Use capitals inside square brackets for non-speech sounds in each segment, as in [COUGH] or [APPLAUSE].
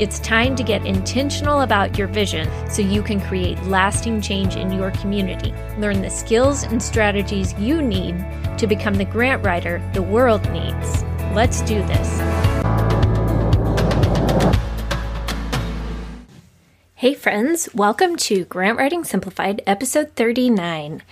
It's time to get intentional about your vision so you can create lasting change in your community. Learn the skills and strategies you need to become the grant writer the world needs. Let's do this. Hey, friends, welcome to Grant Writing Simplified, episode 39.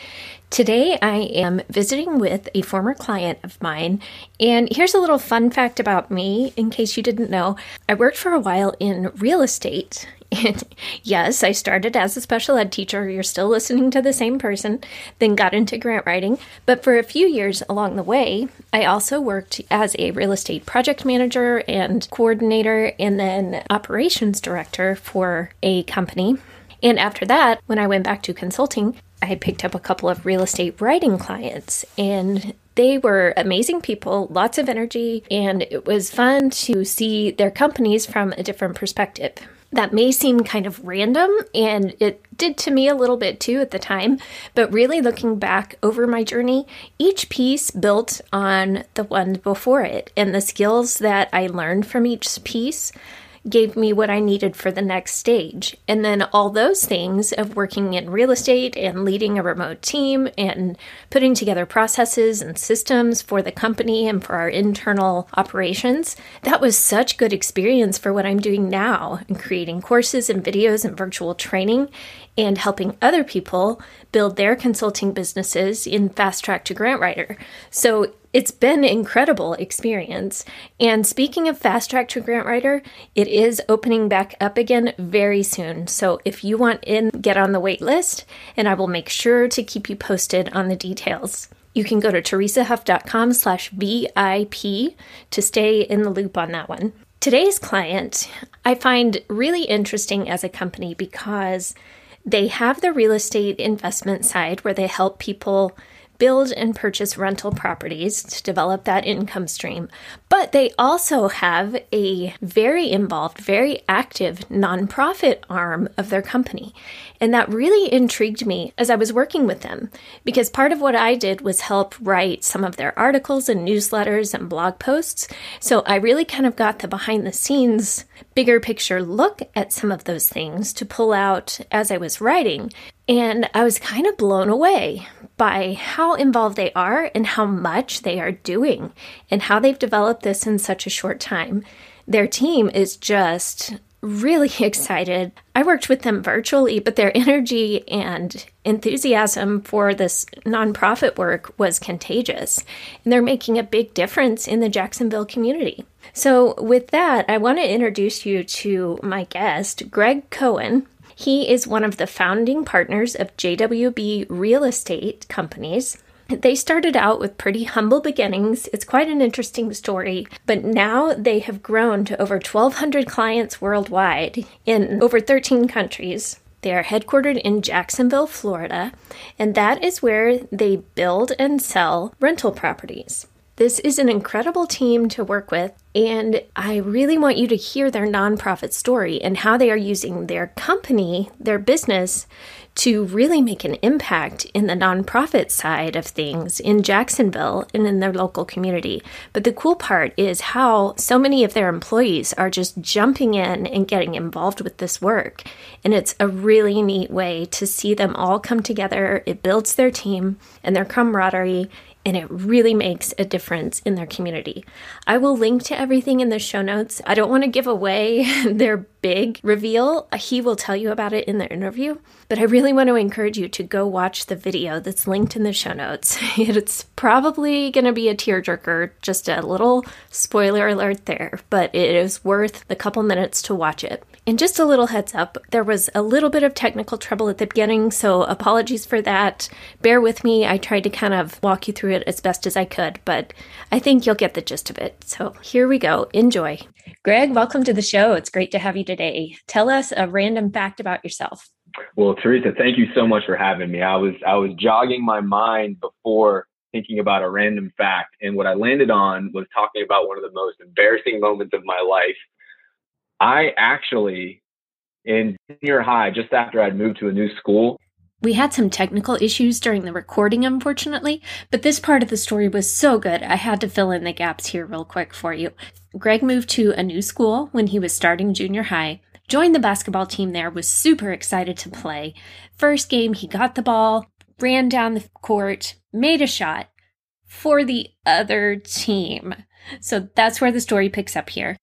Today, I am visiting with a former client of mine, and here's a little fun fact about me in case you didn't know. I worked for a while in real estate [LAUGHS] and yes, I started as a special ed teacher. You're still listening to the same person, then got into grant writing. But for a few years along the way, I also worked as a real estate project manager and coordinator, and then operations director for a company. And after that, when I went back to consulting, I picked up a couple of real estate writing clients, and they were amazing people, lots of energy, and it was fun to see their companies from a different perspective that may seem kind of random, and it did to me a little bit too at the time. But really looking back over my journey, each piece built on the one before it, and the skills that I learned from each piece gave me what I needed for the next stage. And then all those things of working in real estate and leading a remote team and putting together processes and systems for the company and for our internal operations, that was such good experience for what I'm doing now in creating courses and videos and virtual training and helping other people build their consulting businesses in Fast Track to Grant Writer. So it's been incredible experience. And speaking of Fast Track to Grant Writer, it is opening back up again very soon. So if you want in, get on the wait list, and I will make sure to keep you posted on the details. You can go to teresahuff.com slash VIP to stay in the loop on that one. Today's client I find really interesting as a company because they have the real estate investment side where they help people build and purchase rental properties to develop that income stream. But they also have a very involved, very active nonprofit arm of their company. And that really intrigued me as I was working with them because part of what I did was help write some of their articles and newsletters and blog posts. So I really kind of got the behind the scenes, bigger picture look at some of those things to pull out as I was writing. And I was kind of blown away by how involved they are and how much they are doing and how they've developed this in such a short time. Their team is just really [LAUGHS] excited. I worked with them virtually, but their energy and enthusiasm for this nonprofit work was contagious. And they're making a big difference in the Jacksonville community. So, with that, I want to introduce you to my guest, Greg Cohen. He is one of the founding partners of JWB Real Estate Companies. They started out with pretty humble beginnings. It's quite an interesting story, but now they have grown to over 1,200 clients worldwide in over 13 countries. They are headquartered in Jacksonville, Florida, and that is where they build and sell rental properties. This is an incredible team to work with, and I really want you to hear their nonprofit story and how they are using their company, their business, to really make an impact in the nonprofit side of things in Jacksonville and in their local community. But the cool part is how so many of their employees are just jumping in and getting involved with this work. And it's a really neat way to see them all come together. It builds their team and their camaraderie and it really makes a difference in their community. I will link to everything in the show notes. I don't want to give away [LAUGHS] their big reveal. Uh, he will tell you about it in the interview, but I really want to encourage you to go watch the video that's linked in the show notes. [LAUGHS] It's probably going to be a tearjerker, just a little spoiler alert there, but it is worth the couple minutes to watch it. And just a little heads up, there was a little bit of technical trouble at the beginning, so apologies for that. Bear with me. I tried to kind of walk you through it as best as I could, but I think you'll get the gist of it. So here we go. Enjoy. Greg, welcome to the show. It's great to have you today. Tell us a random fact about yourself. Well, Teresa, thank you so much for having me. I was I was jogging my mind before thinking about a random fact, and what I landed on was talking about one of the most embarrassing moments of my life I actually, in junior high, just after I'd moved to a new school, we had some technical issues during the recording, unfortunately, but this part of the story was so good, I had to fill in the gaps here real quick for you. Greg moved to a new school when he was starting junior high, joined the basketball team there, was super excited to play. First game, he got the ball, ran down the court, made a shot for the other team. So that's where the story picks up here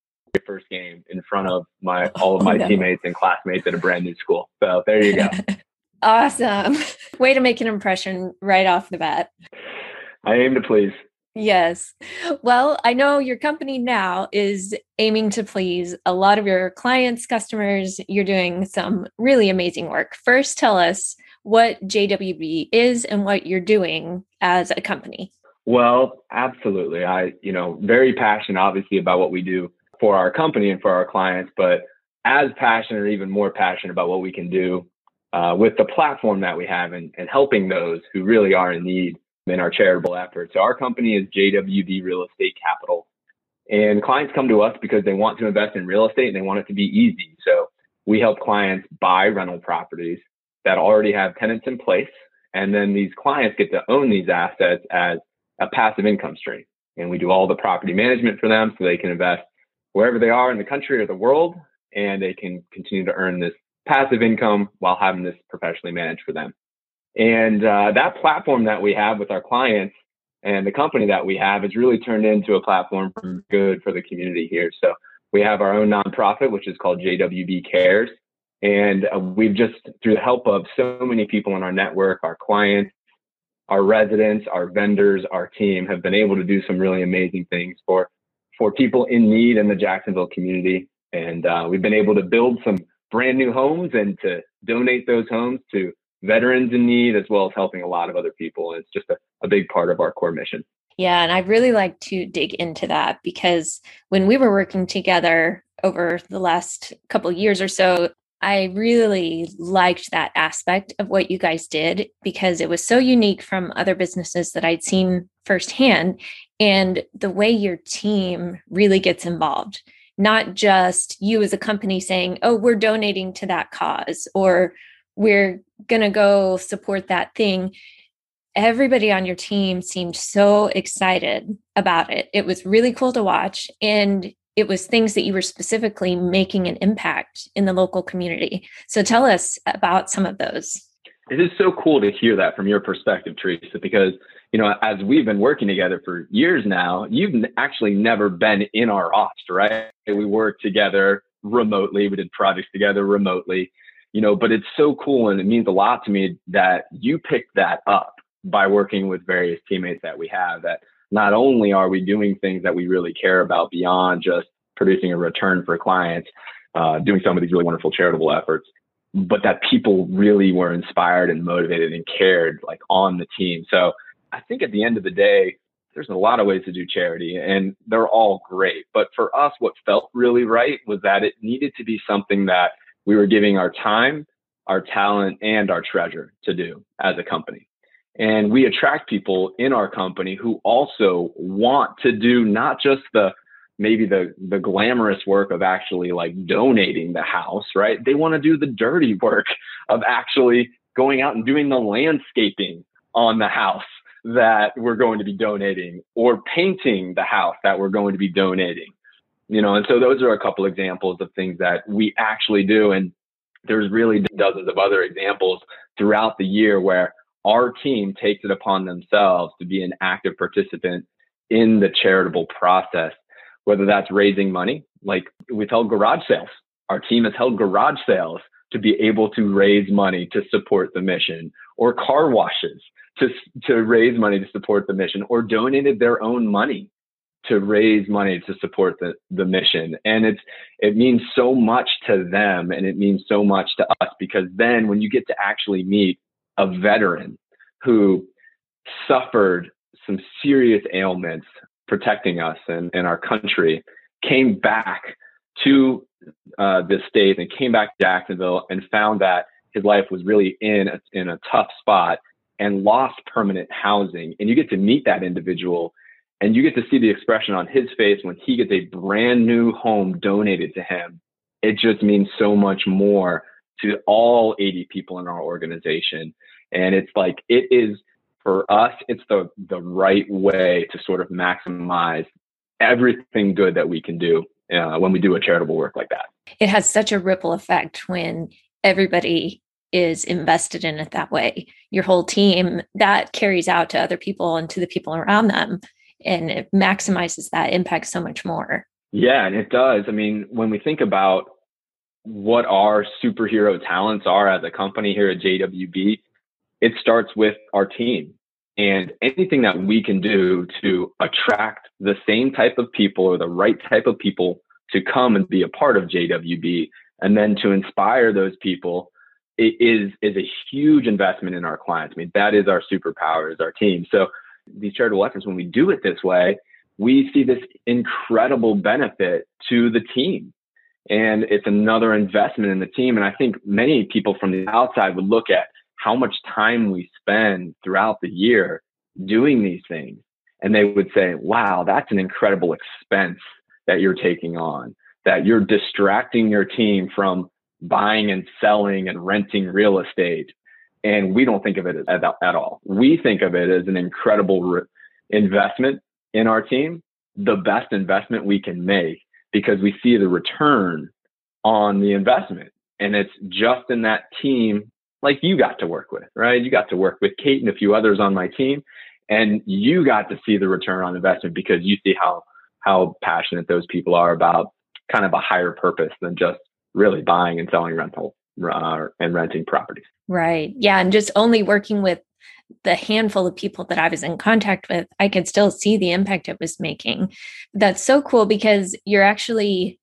first game in front of my [LAUGHS] all of my oh, no. teammates and classmates at a brand new school. So there you go. [LAUGHS] awesome. Way to make an impression right off the bat. I aim to please. Yes. Well, I know your company now is aiming to please a lot of your clients, customers. You're doing some really amazing work. First, tell us what JWB is and what you're doing as a company. Well, absolutely. I, you know, very passionate obviously about what we do for our company and for our clients, but as passionate or even more passionate about what we can do uh, with the platform that we have and, and helping those who really are in need in our charitable efforts. So our company is JWB Real Estate Capital. And clients come to us because they want to invest in real estate and they want it to be easy. So we help clients buy rental properties that already have tenants in place. And then these clients get to own these assets as a passive income stream. And we do all the property management for them so they can invest wherever they are in the country or the world, and they can continue to earn this passive income while having this professionally managed for them. And uh, that platform that we have with our clients and the company that we have has really turned into a platform for good for the community here. So we have our own nonprofit, which is called JWB Cares. And uh, we've just, through the help of so many people in our network, our clients, our residents, our vendors, our team have been able to do some really amazing things for for people in need in the Jacksonville community. And uh, we've been able to build some brand new homes and to donate those homes to veterans in need, as well as helping a lot of other people. And it's just a, a big part of our core mission. Yeah, and I'd really like to dig into that because when we were working together over the last couple years or so, I really liked that aspect of what you guys did because it was so unique from other businesses that I'd seen firsthand. And the way your team really gets involved, not just you as a company saying, oh, we're donating to that cause or we're going to go support that thing. Everybody on your team seemed so excited about it. It was really cool to watch. And it was things that you were specifically making an impact in the local community. So tell us about some of those. It is so cool to hear that from your perspective, Teresa, because you know, as we've been working together for years now, you've actually never been in our office, right? We work together remotely. We did projects together remotely, you know, but it's so cool and it means a lot to me that you picked that up by working with various teammates that we have that not only are we doing things that we really care about beyond just producing a return for clients, uh, doing some of these really wonderful charitable efforts, but that people really were inspired and motivated and cared like on the team. So I think at the end of the day, there's a lot of ways to do charity and they're all great. But for us, what felt really right was that it needed to be something that we were giving our time, our talent, and our treasure to do as a company. And we attract people in our company who also want to do not just the maybe the the glamorous work of actually like donating the house, right? They want to do the dirty [LAUGHS] work of actually going out and doing the landscaping on the house that we're going to be donating or painting the house that we're going to be donating. You know, and so those are a couple examples of things that we actually do and there's really dozens of other examples throughout the year where our team takes it upon themselves to be an active participant in the charitable process, whether that's raising money, like we've held garage sales. Our team has held garage sales to be able to raise money to support the mission, or car washes to, to raise money to support the mission, or donated their own money to raise money to support the, the mission. And it's it means so much to them and it means so much to us because then when you get to actually meet a veteran who suffered some serious ailments protecting us and, and our country, came back to uh, this state and came back to Jacksonville and found that his life was really in a, in a tough spot and lost permanent housing. And you get to meet that individual and you get to see the expression on his face when he gets a brand new home donated to him. It just means so much more to all 80 people in our organization. And it's like, it is for us, it's the, the right way to sort of maximize everything good that we can do uh, when we do a charitable work like that. It has such a ripple effect when everybody is invested in it that way. Your whole team that carries out to other people and to the people around them, and it maximizes that impact so much more. Yeah, and it does. I mean, when we think about what our superhero talents are as a company here at JWB, it starts with our team and anything that we can do to attract the same type of people or the right type of people to come and be a part of JWB and then to inspire those people is is a huge investment in our clients. I mean, that is our superpower, is our team. So these charitable efforts, when we do it this way, we see this incredible benefit to the team. And it's another investment in the team. And I think many people from the outside would look at how much time we spend throughout the year doing these things. And they would say, wow, that's an incredible expense that you're taking on, that you're distracting your team from buying and selling and renting real estate. And we don't think of it as, at all. We think of it as an incredible re- investment in our team, the best investment we can make because we see the return on the investment. And it's just in that team like you got to work with, right? You got to work with Kate and a few others on my team, and you got to see the return on investment because you see how how passionate those people are about kind of a higher purpose than just really buying and selling rental uh, and renting properties. Right. Yeah, and just only working with the handful of people that I was in contact with, I could still see the impact it was making. That's so cool because you're actually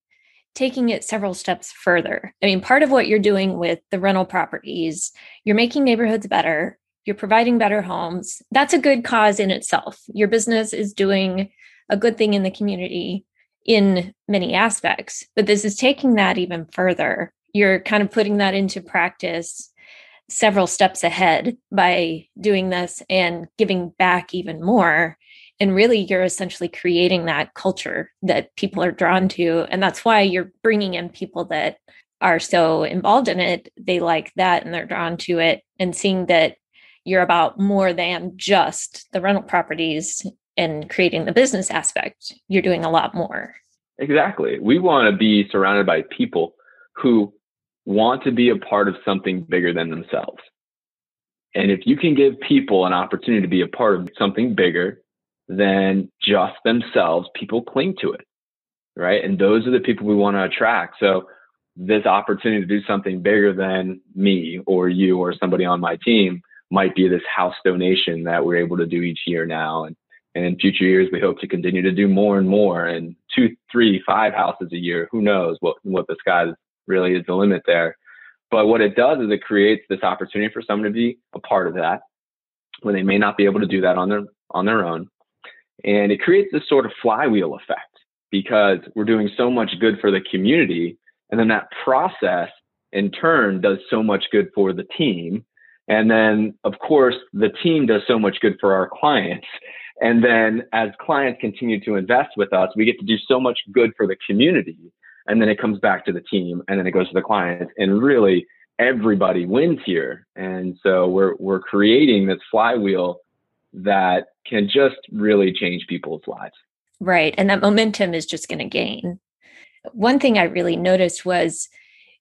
taking it several steps further. I mean, part of what you're doing with the rental properties, you're making neighborhoods better, you're providing better homes. That's a good cause in itself. Your business is doing a good thing in the community in many aspects, but this is taking that even further. You're kind of putting that into practice several steps ahead by doing this and giving back even more. And really you're essentially creating that culture that people are drawn to. And that's why you're bringing in people that are so involved in it. They like that and they're drawn to it. And seeing that you're about more than just the rental properties and creating the business aspect you're doing a lot more. Exactly. We want to be surrounded by people who want to be a part of something bigger than themselves and if you can give people an opportunity to be a part of something bigger than just themselves, people cling to it, right? And those are the people we want to attract. So this opportunity to do something bigger than me or you or somebody on my team might be this house donation that we're able to do each year now. And, and in future years, we hope to continue to do more and more and two, three, five houses a year. Who knows what, what the sky really is the limit there. But what it does is it creates this opportunity for someone to be a part of that when they may not be able to do that on their on their own. And it creates this sort of flywheel effect because we're doing so much good for the community. And then that process in turn does so much good for the team. And then, of course, the team does so much good for our clients. And then as clients continue to invest with us, we get to do so much good for the community. And then it comes back to the team and then it goes to the clients. And really, everybody wins here. And so we're, we're creating this flywheel that can just really change people's lives. Right. And that momentum is just going to gain. One thing I really noticed was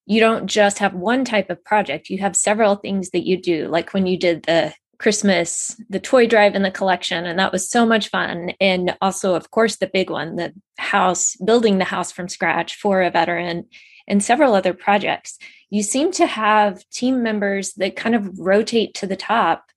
you don't just have one type of project, you have several things that you do, like when you did the Christmas, the toy drive and the collection. And that was so much fun. And also, of course, the big one, the house, building the house from scratch for a veteran and several other projects. You seem to have team members that kind of rotate to the top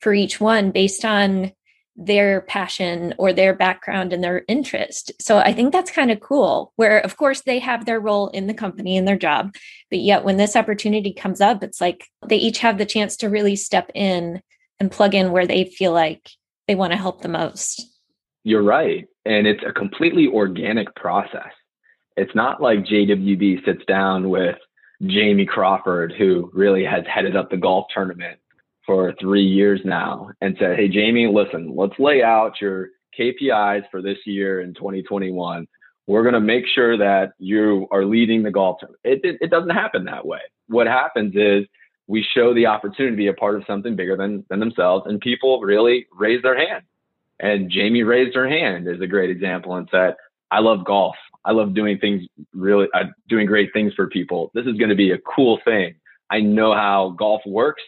for each one based on their passion or their background and their interest. So I think that's kind of cool, where of course they have their role in the company and their job. But yet when this opportunity comes up, it's like they each have the chance to really step in and plug in where they feel like they want to help the most. You're right. And it's a completely organic process. It's not like JWB sits down with Jamie Crawford, who really has headed up the golf tournament for three years now, and said, Hey, Jamie, listen, let's lay out your KPIs for this year in 2021. We're going to make sure that you are leading the golf tournament. It, it, it doesn't happen that way. What happens is we show the opportunity to be a part of something bigger than, than themselves, and people really raise their hand. And Jamie raised her hand is a great example and said, I love golf. I love doing things really, uh, doing great things for people. This is going to be a cool thing. I know how golf works.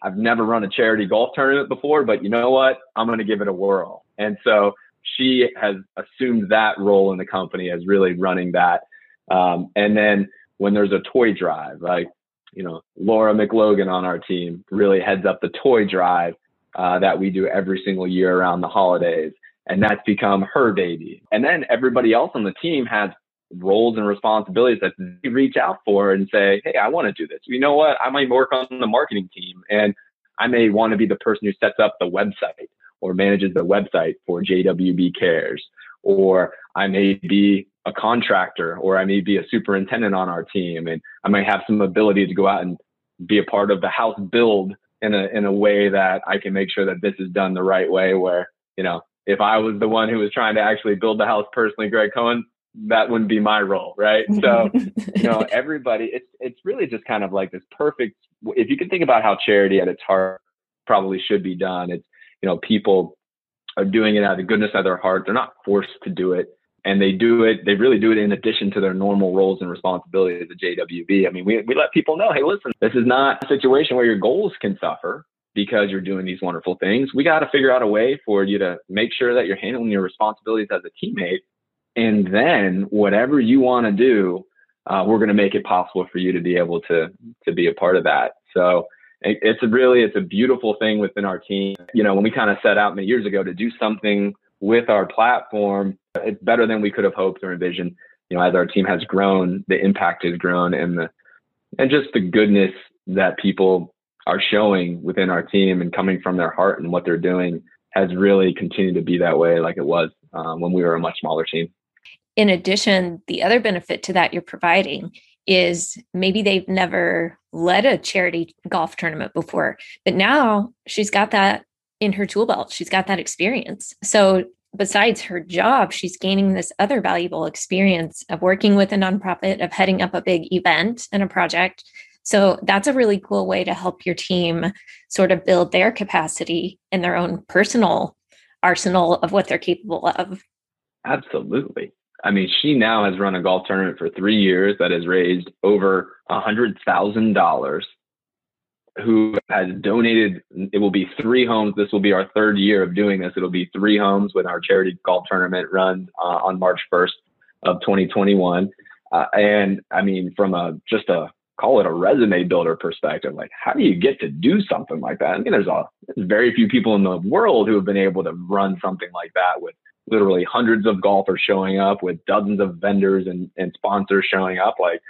I've never run a charity golf tournament before, but you know what? I'm going to give it a whirl. And so she has assumed that role in the company as really running that. Um, and then when there's a toy drive, like, you know, Laura McLogan on our team really heads up the toy drive uh, that we do every single year around the holidays. And that's become her baby. And then everybody else on the team has roles and responsibilities that they reach out for and say, Hey, I want to do this. You know what? I might work on the marketing team and I may want to be the person who sets up the website or manages the website for JWB Cares, or I may be a contractor or I may be a superintendent on our team and I might have some ability to go out and be a part of the house build in a in a way that I can make sure that this is done the right way. Where you know, if I was the one who was trying to actually build the house personally, Greg Cohen, that wouldn't be my role, right? So, [LAUGHS] you know, everybody, it's it's really just kind of like this perfect. If you can think about how charity at its heart probably should be done, it's you know, people are doing it out of the goodness of their heart. They're not forced to do it and they do it, they really do it in addition to their normal roles and responsibilities at JWB. I mean, we, we let people know, hey, listen, this is not a situation where your goals can suffer because you're doing these wonderful things. We got to figure out a way for you to make sure that you're handling your responsibilities as a teammate. And then whatever you want to do, uh, we're going to make it possible for you to be able to, to be a part of that. So it's really, it's a beautiful thing within our team. You know, when we kind of set out many years ago to do something with our platform, it's better than we could have hoped or envisioned. You know, as our team has grown, the impact has grown and the and just the goodness that people are showing within our team and coming from their heart and what they're doing has really continued to be that way like it was um, when we were a much smaller team. In addition, the other benefit to that you're providing is maybe they've never led a charity golf tournament before, but now she's got that in her tool belt. She's got that experience. So besides her job, she's gaining this other valuable experience of working with a nonprofit, of heading up a big event and a project. So that's a really cool way to help your team sort of build their capacity in their own personal arsenal of what they're capable of. Absolutely. I mean, she now has run a golf tournament for three years that has raised over a hundred thousand dollars who has donated. It will be three homes. This will be our third year of doing this. It'll be three homes when our charity golf tournament runs uh, on March 1st of 2021. Uh, and I mean, from a just a call it a resume builder perspective, like how do you get to do something like that? I mean, there's a there's very few people in the world who have been able to run something like that with literally hundreds of golfers showing up, with dozens of vendors and, and sponsors showing up. Like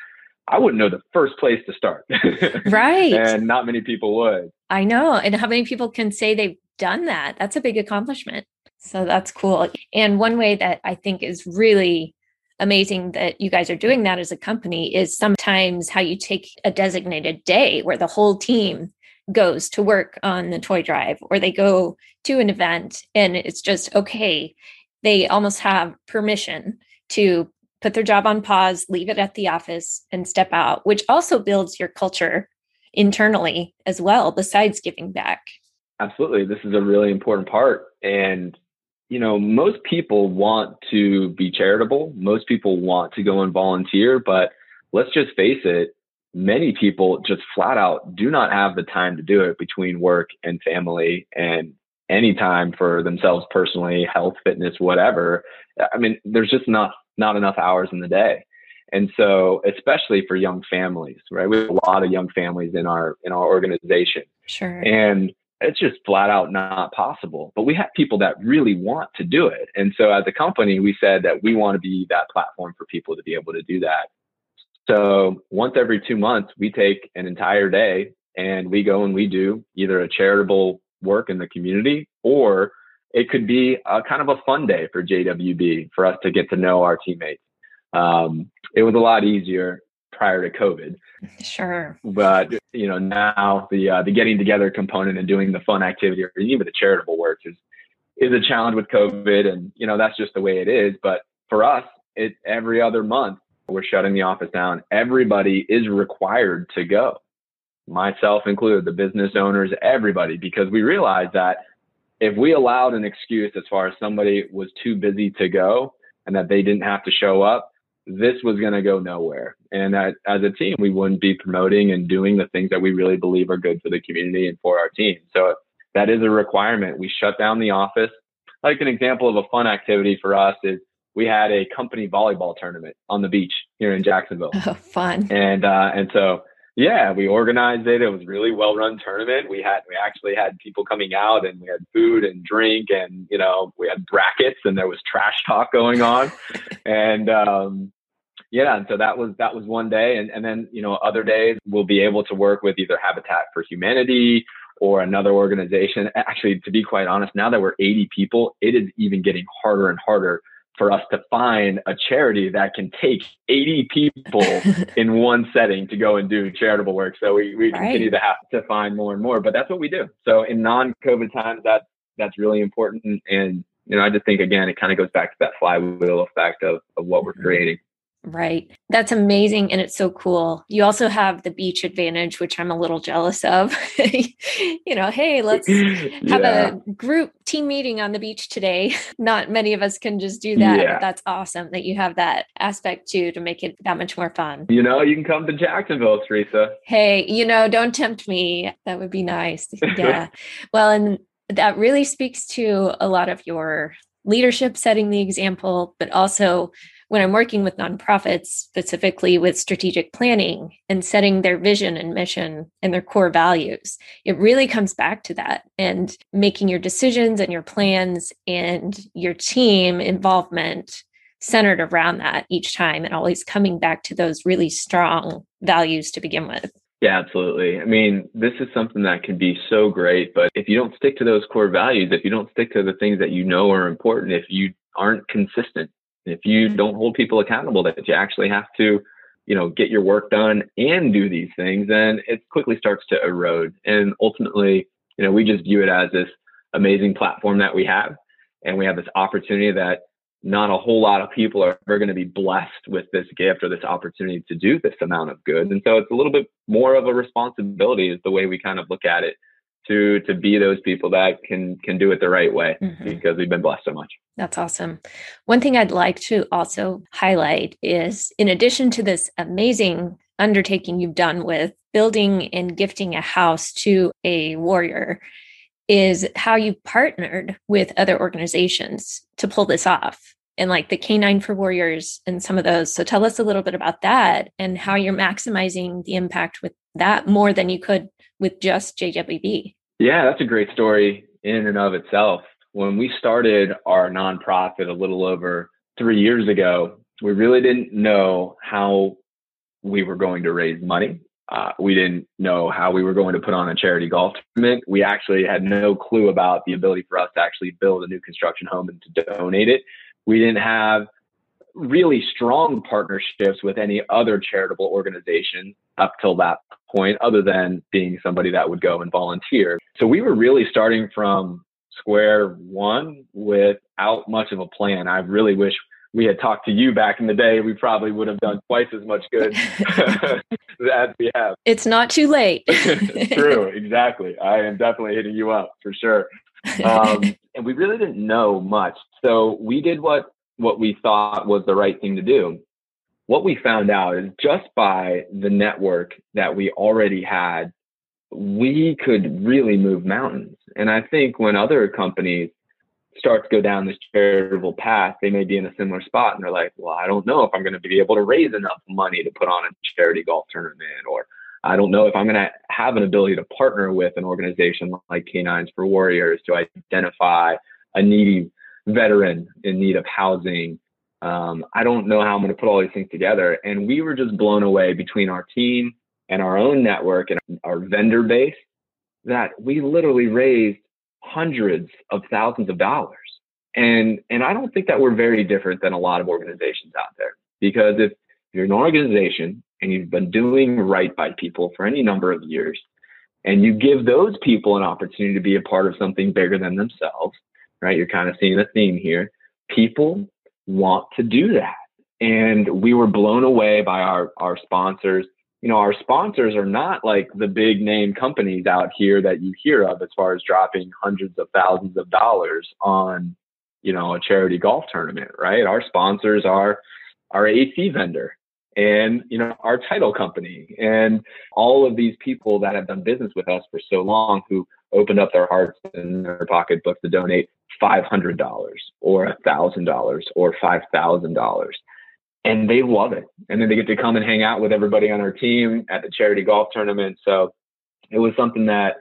I wouldn't know the first place to start. [LAUGHS] right. And not many people would. I know. And how many people can say they've done that? That's a big accomplishment. So that's cool. And one way that I think is really amazing that you guys are doing that as a company is sometimes how you take a designated day where the whole team goes to work on the toy drive or they go to an event and it's just okay. They almost have permission to put their job on pause, leave it at the office, and step out, which also builds your culture internally as well, besides giving back. Absolutely. This is a really important part. And, you know, most people want to be charitable, most people want to go and volunteer, but let's just face it, many people just flat out do not have the time to do it between work and family and any time for themselves personally, health, fitness, whatever. I mean, there's just not not enough hours in the day. And so, especially for young families, right? We have a lot of young families in our in our organization. Sure. And it's just flat out not possible. But we have people that really want to do it. And so as a company, we said that we want to be that platform for people to be able to do that. So once every two months, we take an entire day and we go and we do either a charitable work in the community or it could be a kind of a fun day for JWB for us to get to know our teammates. Um, it was a lot easier prior to COVID. Sure. But you know now the uh, the getting together component and doing the fun activity or even the charitable work is is a challenge with COVID, and you know that's just the way it is. But for us, it every other month we're shutting the office down. Everybody is required to go, myself included, the business owners, everybody, because we realized that if we allowed an excuse as far as somebody was too busy to go and that they didn't have to show up, this was going to go nowhere. And that as a team, we wouldn't be promoting and doing the things that we really believe are good for the community and for our team. So that is a requirement. We shut down the office. Like an example of a fun activity for us is we had a company volleyball tournament on the beach here in Jacksonville. Oh, [LAUGHS] fun. And uh, and so yeah, we organized it. It was really well run tournament. We had we actually had people coming out and we had food and drink and you know we had brackets and there was trash talk going on. [LAUGHS] and um, yeah, and so that was that was one day. And and then you know other days we'll be able to work with either Habitat for Humanity or another organization. Actually, to be quite honest, now that we're 80 people, it is even getting harder and harder for us to find a charity that can take 80 people [LAUGHS] in one setting to go and do charitable work. So we, we right. continue to have to find more and more, but that's what we do. So in non-COVID times, that that's really important. And, you know, I just think again, it kind of goes back to that flywheel effect of, of what we're mm-hmm. creating. Right. That's amazing. And it's so cool. You also have the beach advantage, which I'm a little jealous of. [LAUGHS] you know, hey, let's [LAUGHS] have yeah. a group team meeting on the beach today. [LAUGHS] Not many of us can just do that. Yeah. But that's awesome that you have that aspect too to make it that much more fun. You know, you can come to Jacksonville, Teresa. Hey, you know, don't tempt me. That would be nice. Yeah. well, and that really speaks to a lot of your leadership setting the example, but also when I'm working with nonprofits, specifically with strategic planning and setting their vision and mission and their core values, it really comes back to that and making your decisions and your plans and your team involvement centered around that each time and always coming back to those really strong values to begin with. Yeah, absolutely. I mean, this is something that can be so great, but if you don't stick to those core values, if you don't stick to the things that you know are important, if you aren't consistent if you mm-hmm. don't hold people accountable that you actually have to, you know, get your work done and do these things, then it quickly starts to erode. And ultimately, you know, we just view it as this amazing platform that we have. And we have this opportunity that not a whole lot of people are ever going to be blessed with this gift or this opportunity to do this amount of good. Mm-hmm. And so it's a little bit more of a responsibility is the way we kind of look at it to to be those people that can can do it the right way mm-hmm. because we've been blessed so much. That's awesome. One thing I'd like to also highlight is in addition to this amazing undertaking you've done with building and gifting a house to a warrior is how you partnered with other organizations to pull this off and like the K9 for Warriors and some of those. So tell us a little bit about that and how you're maximizing the impact with that more than you could with just JWB. Yeah, that's a great story in and of itself. When we started our nonprofit a little over three years ago, we really didn't know how we were going to raise money. Uh, we didn't know how we were going to put on a charity golf tournament. We actually had no clue about the ability for us to actually build a new construction home and to donate it. We didn't have really strong partnerships with any other charitable organization up till that point, other than being somebody that would go and volunteer. So we were really starting from square one without much of a plan. I really wish we had talked to you back in the day. We probably would have done twice as much good [LAUGHS] [LAUGHS] as we have. It's not too late. [LAUGHS] True, exactly. I am definitely hitting you up for sure. Um, and we really didn't know much. So we did what what we thought was the right thing to do. What we found out is just by the network that we already had, we could really move mountains. And I think when other companies start to go down this charitable path, they may be in a similar spot and they're like, well, I don't know if I'm going to be able to raise enough money to put on a charity golf tournament, or I don't know if I'm going to have an ability to partner with an organization like K9s for Warriors to identify a needy veteran in need of housing. Um, I don't know how I'm going to put all these things together. And we were just blown away between our team and our own network and our vendor base that we literally raised hundreds of thousands of dollars. And and I don't think that we're very different than a lot of organizations out there. Because if you're an organization and you've been doing right by people for any number of years, and you give those people an opportunity to be a part of something bigger than themselves, right? You're kind of seeing a theme here. People want to do that. And we were blown away by our, our sponsors you know, our sponsors are not like the big name companies out here that you hear of as far as dropping hundreds of thousands of dollars on, you know, a charity golf tournament, right? Our sponsors are our AC vendor and, you know, our title company and all of these people that have done business with us for so long who opened up their hearts and their pocketbook to donate $500 or $1,000 or $5,000 and they love it. And then they get to come and hang out with everybody on our team at the charity golf tournament. So it was something that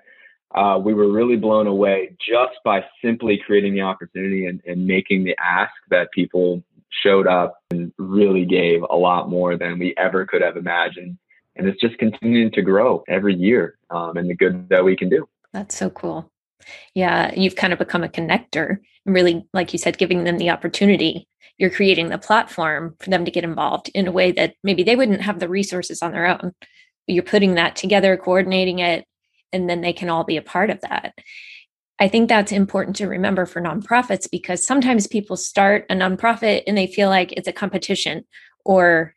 uh, we were really blown away just by simply creating the opportunity and, and making the ask that people showed up and really gave a lot more than we ever could have imagined. And it's just continuing to grow every year um, and the good that we can do. That's so cool. Yeah, you've kind of become a connector and really, like you said, giving them the opportunity you're creating the platform for them to get involved in a way that maybe they wouldn't have the resources on their own. You're putting that together, coordinating it, and then they can all be a part of that. I think that's important to remember for nonprofits because sometimes people start a nonprofit and they feel like it's a competition or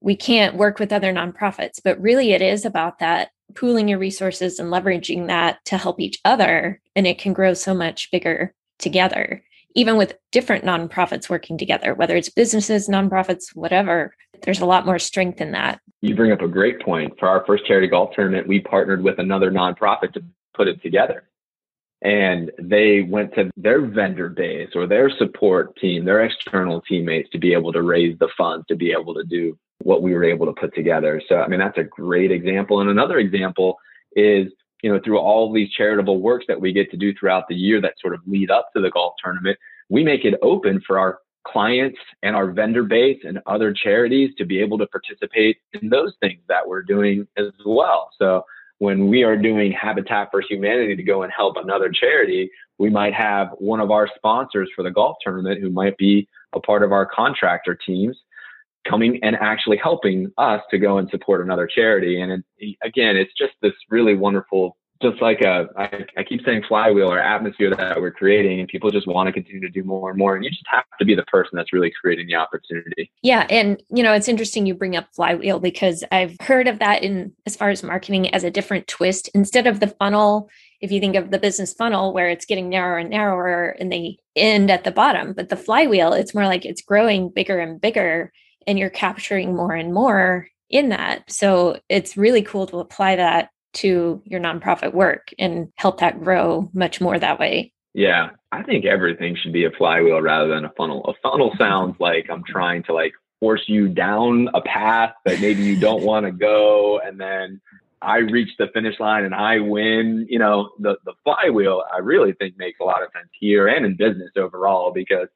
we can't work with other nonprofits. But really, it is about that pooling your resources and leveraging that to help each other. And it can grow so much bigger together even with different nonprofits working together, whether it's businesses, nonprofits, whatever, there's a lot more strength in that. You bring up a great point. For our first charity golf tournament, we partnered with another nonprofit to put it together. And they went to their vendor base or their support team, their external teammates to be able to raise the funds to be able to do what we were able to put together. So, I mean, that's a great example. And another example is you know, through all these charitable works that we get to do throughout the year that sort of lead up to the golf tournament, we make it open for our clients and our vendor base and other charities to be able to participate in those things that we're doing as well. So when we are doing Habitat for Humanity to go and help another charity, we might have one of our sponsors for the golf tournament who might be a part of our contractor teams coming and actually helping us to go and support another charity. And it, again, it's just this really wonderful, just like a, I, I keep saying flywheel or atmosphere that we're creating and people just want to continue to do more and more. And you just have to be the person that's really creating the opportunity. Yeah. And, you know, it's interesting you bring up flywheel because I've heard of that in as far as marketing as a different twist. Instead of the funnel, if you think of the business funnel where it's getting narrower and narrower and they end at the bottom, but the flywheel, it's more like it's growing bigger and bigger and you're capturing more and more in that. So it's really cool to apply that to your nonprofit work and help that grow much more that way. Yeah, I think everything should be a flywheel rather than a funnel. A funnel [LAUGHS] sounds like I'm trying to like force you down a path that maybe you don't want to go and then I reach the finish line and I win. You know, the the flywheel I really think makes a lot of sense here and in business overall because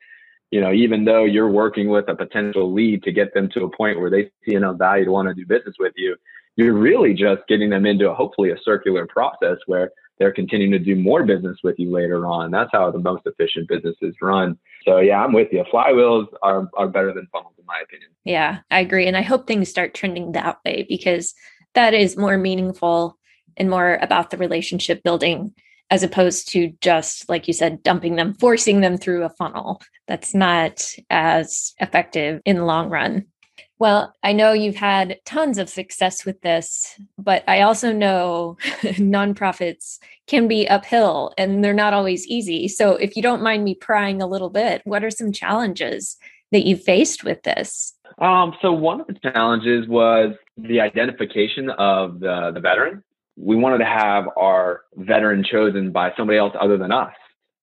you know, even though you're working with a potential lead to get them to a point where they see enough value to want to do business with you, you're really just getting them into a, hopefully a circular process where they're continuing to do more business with you later on. That's how the most efficient businesses run. So yeah, I'm with you. Flywheels are, are better than funnels in my opinion. Yeah, I agree. And I hope things start trending that way because that is more meaningful and more about the relationship building as opposed to just like you said dumping them forcing them through a funnel that's not as effective in the long run. Well i know you've had tons of success with this but i also know [LAUGHS] nonprofits can be uphill and they're not always easy. So if you don't mind me prying a little bit what are some challenges that you faced with this? Um, so one of the challenges was the identification of the, the veteran we wanted to have our veteran chosen by somebody else other than us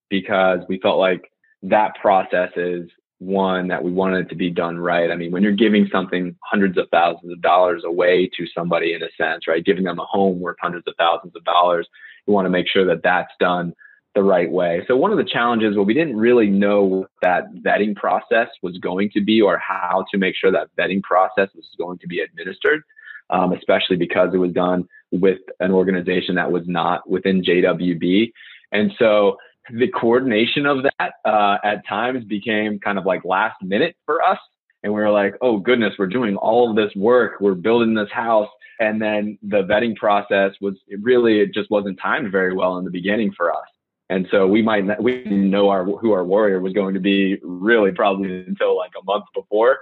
because we felt like that process is one that we wanted to be done right. I mean, when you're giving something hundreds of thousands of dollars away to somebody in a sense, right? Giving them a home worth hundreds of thousands of dollars, you want to make sure that that's done the right way. So one of the challenges, well, we didn't really know what that vetting process was going to be or how to make sure that vetting process was going to be administered, um, especially because it was done with an organization that was not within JWB. And so the coordination of that uh, at times became kind of like last minute for us. And we were like, oh goodness, we're doing all of this work, we're building this house. And then the vetting process was it really, it just wasn't timed very well in the beginning for us. And so we might not, we didn't know our who our warrior was going to be really probably until like a month before.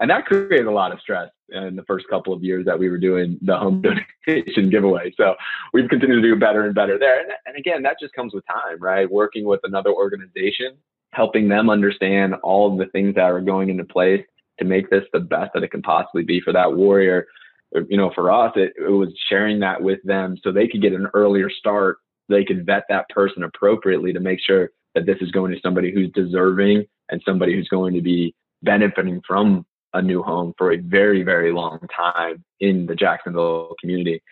And that created a lot of stress in the first couple of years that we were doing the home [LAUGHS] donation giveaway. So we've continued to do better and better there. And, and again, that just comes with time, right? Working with another organization, helping them understand all of the things that are going into place to make this the best that it can possibly be for that warrior. You know, for us, it, it was sharing that with them so they could get an earlier start. They could vet that person appropriately to make sure that this is going to somebody who's deserving and somebody who's going to be benefiting from a new home for a very, very long time in the Jacksonville community.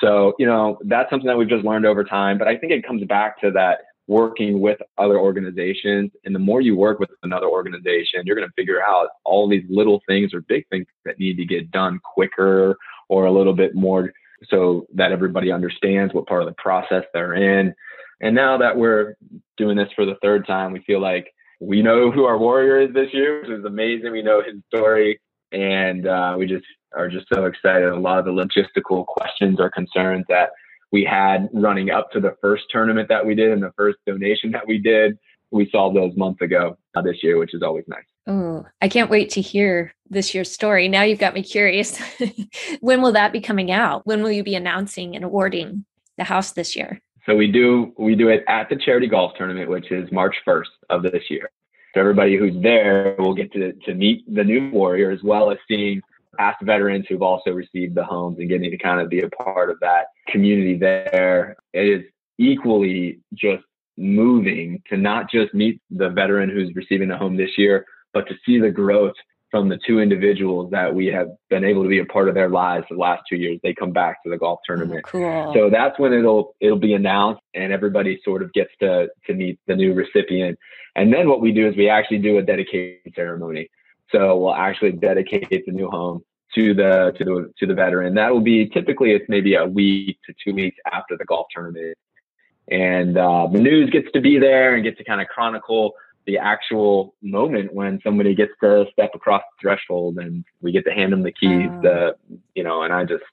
So, you know, that's something that we've just learned over time. But I think it comes back to that working with other organizations. And the more you work with another organization, you're going to figure out all these little things or big things that need to get done quicker or a little bit more so that everybody understands what part of the process they're in. And now that we're doing this for the third time, we feel like we know who our warrior is this year, which is amazing. We know his story, and uh, we just are just so excited. A lot of the logistical questions or concerns that we had running up to the first tournament that we did and the first donation that we did, we solved those months ago uh, this year, which is always nice. Oh, I can't wait to hear this year's story. Now you've got me curious. [LAUGHS] when will that be coming out? When will you be announcing and awarding the house this year? So we do we do it at the charity golf tournament, which is March 1st of this year. So everybody who's there will get to, to meet the new warrior as well as seeing past veterans who've also received the homes and getting to kind of be a part of that community there. It is equally just moving to not just meet the veteran who's receiving the home this year, but to see the growth from the two individuals that we have been able to be a part of their lives for the last two years. They come back to the golf tournament. Oh, cool. So that's when it'll it'll be announced and everybody sort of gets to to meet the new recipient. And then what we do is we actually do a dedication ceremony. So we'll actually dedicate the new home to the to the to the veteran. That will be typically it's maybe a week to two weeks after the golf tournament. And uh, the news gets to be there and get to kind of chronicle the actual moment when somebody gets to step across the threshold and we get to hand them the keys uh, the you know and i just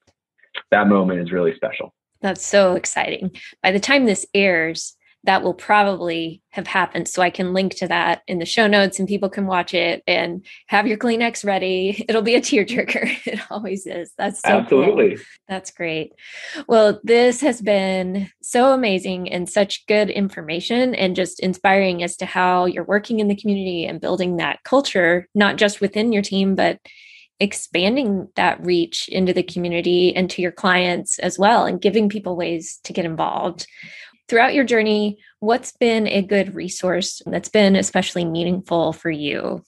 that moment is really special. That's so exciting. By the time this airs that will probably have happened. So I can link to that in the show notes and people can watch it and have your Kleenex ready. [LAUGHS] It'll be a tearjerker. [LAUGHS] It always is. That's so absolutely. Cool. That's great. Well, this has been so amazing and such good information and just inspiring as to how you're working in the community and building that culture, not just within your team, but expanding that reach into the community and to your clients as well and giving people ways to get involved throughout your journey, what's been a good resource that's been especially meaningful for you?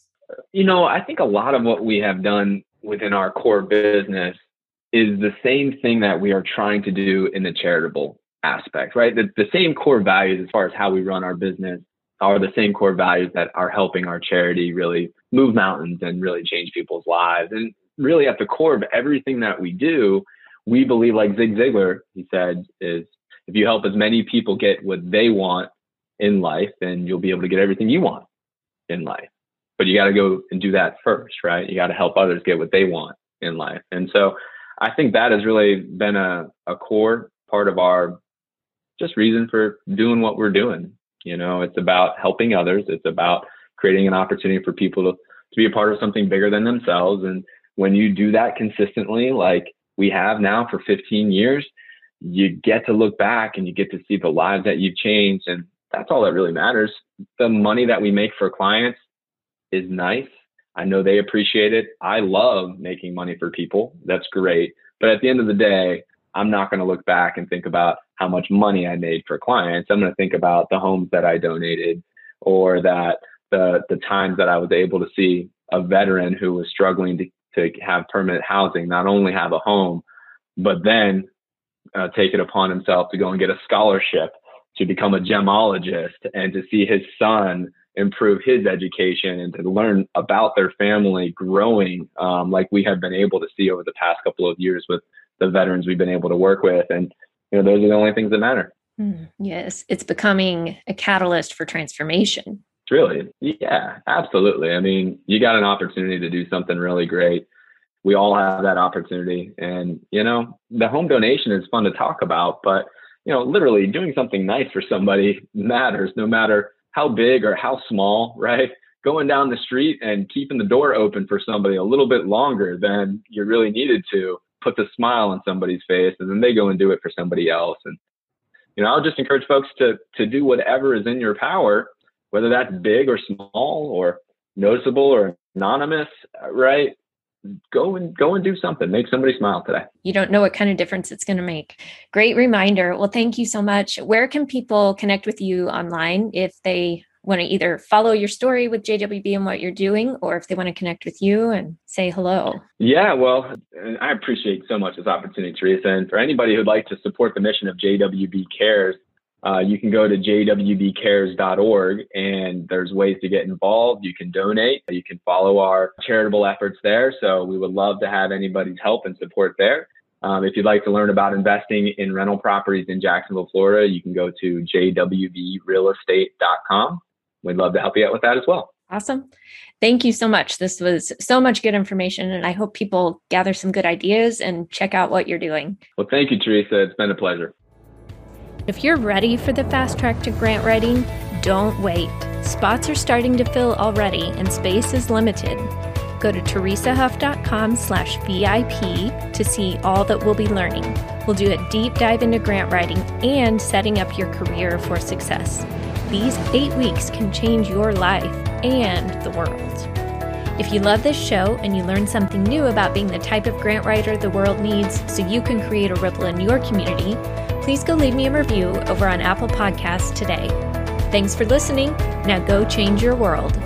You know, I think a lot of what we have done within our core business is the same thing that we are trying to do in the charitable aspect, right? The, the same core values as far as how we run our business are the same core values that are helping our charity really move mountains and really change people's lives. And really at the core of everything that we do, we believe like Zig Ziglar, he said, is if you help as many people get what they want in life, then you'll be able to get everything you want in life. But you got to go and do that first, right? You got to help others get what they want in life. And so I think that has really been a, a core part of our just reason for doing what we're doing. You know, it's about helping others. It's about creating an opportunity for people to, to be a part of something bigger than themselves. And when you do that consistently, like we have now for 15 years, you get to look back and you get to see the lives that you've changed. And that's all that really matters. The money that we make for clients is nice. I know they appreciate it. I love making money for people. That's great. But at the end of the day, I'm not going to look back and think about how much money I made for clients. I'm going to think about the homes that I donated or that the the times that I was able to see a veteran who was struggling to, to have permanent housing, not only have a home, but then uh, take it upon himself to go and get a scholarship to become a gemologist and to see his son improve his education and to learn about their family growing um, like we have been able to see over the past couple of years with the veterans we've been able to work with. And you know those are the only things that matter. Mm, yes. It's becoming a catalyst for transformation. Really? Yeah absolutely. I mean you got an opportunity to do something really great we all have that opportunity. And you know the home donation is fun to talk about but you know literally doing something nice for somebody [LAUGHS] matters no matter how big or how small right? Going down the street and keeping the door open for somebody a little bit longer than you really needed to put the smile on somebody's face and then they go and do it for somebody else. And you know i'll just encourage folks to to do whatever is in your power whether that's big or small or noticeable or anonymous right go and go and do something make somebody smile today you don't know what kind of difference it's going to make great reminder well thank you so much where can people connect with you online if they want to either follow your story with JWB and what you're doing, or if they want to connect with you and say hello. Yeah, well, I appreciate so much this opportunity, Teresa. And for anybody who'd like to support the mission of JWB Cares, uh, you can go to jwbcares.org and there's ways to get involved. You can donate. You can follow our charitable efforts there. So we would love to have anybody's help and support there. Um, if you'd like to learn about investing in rental properties in Jacksonville, Florida, you can go to jwbrealestate.com. We'd love to help you out with that as well. Awesome. Thank you so much. This was so much good information, and I hope people gather some good ideas and check out what you're doing. Well, thank you, Teresa. It's been a pleasure. If you're ready for the fast track to grant writing, don't wait. Spots are starting to fill already and space is limited. Go to teresahuff.com slash VIP to see all that we'll be learning. We'll do a deep dive into grant writing and setting up your career for success. These eight weeks can change your life and the world. If you love this show and you learn something new about being the type of grant writer the world needs so you can create a ripple in your community, please go leave me a review over on Apple Podcasts today. Thanks for listening. Now go change your world.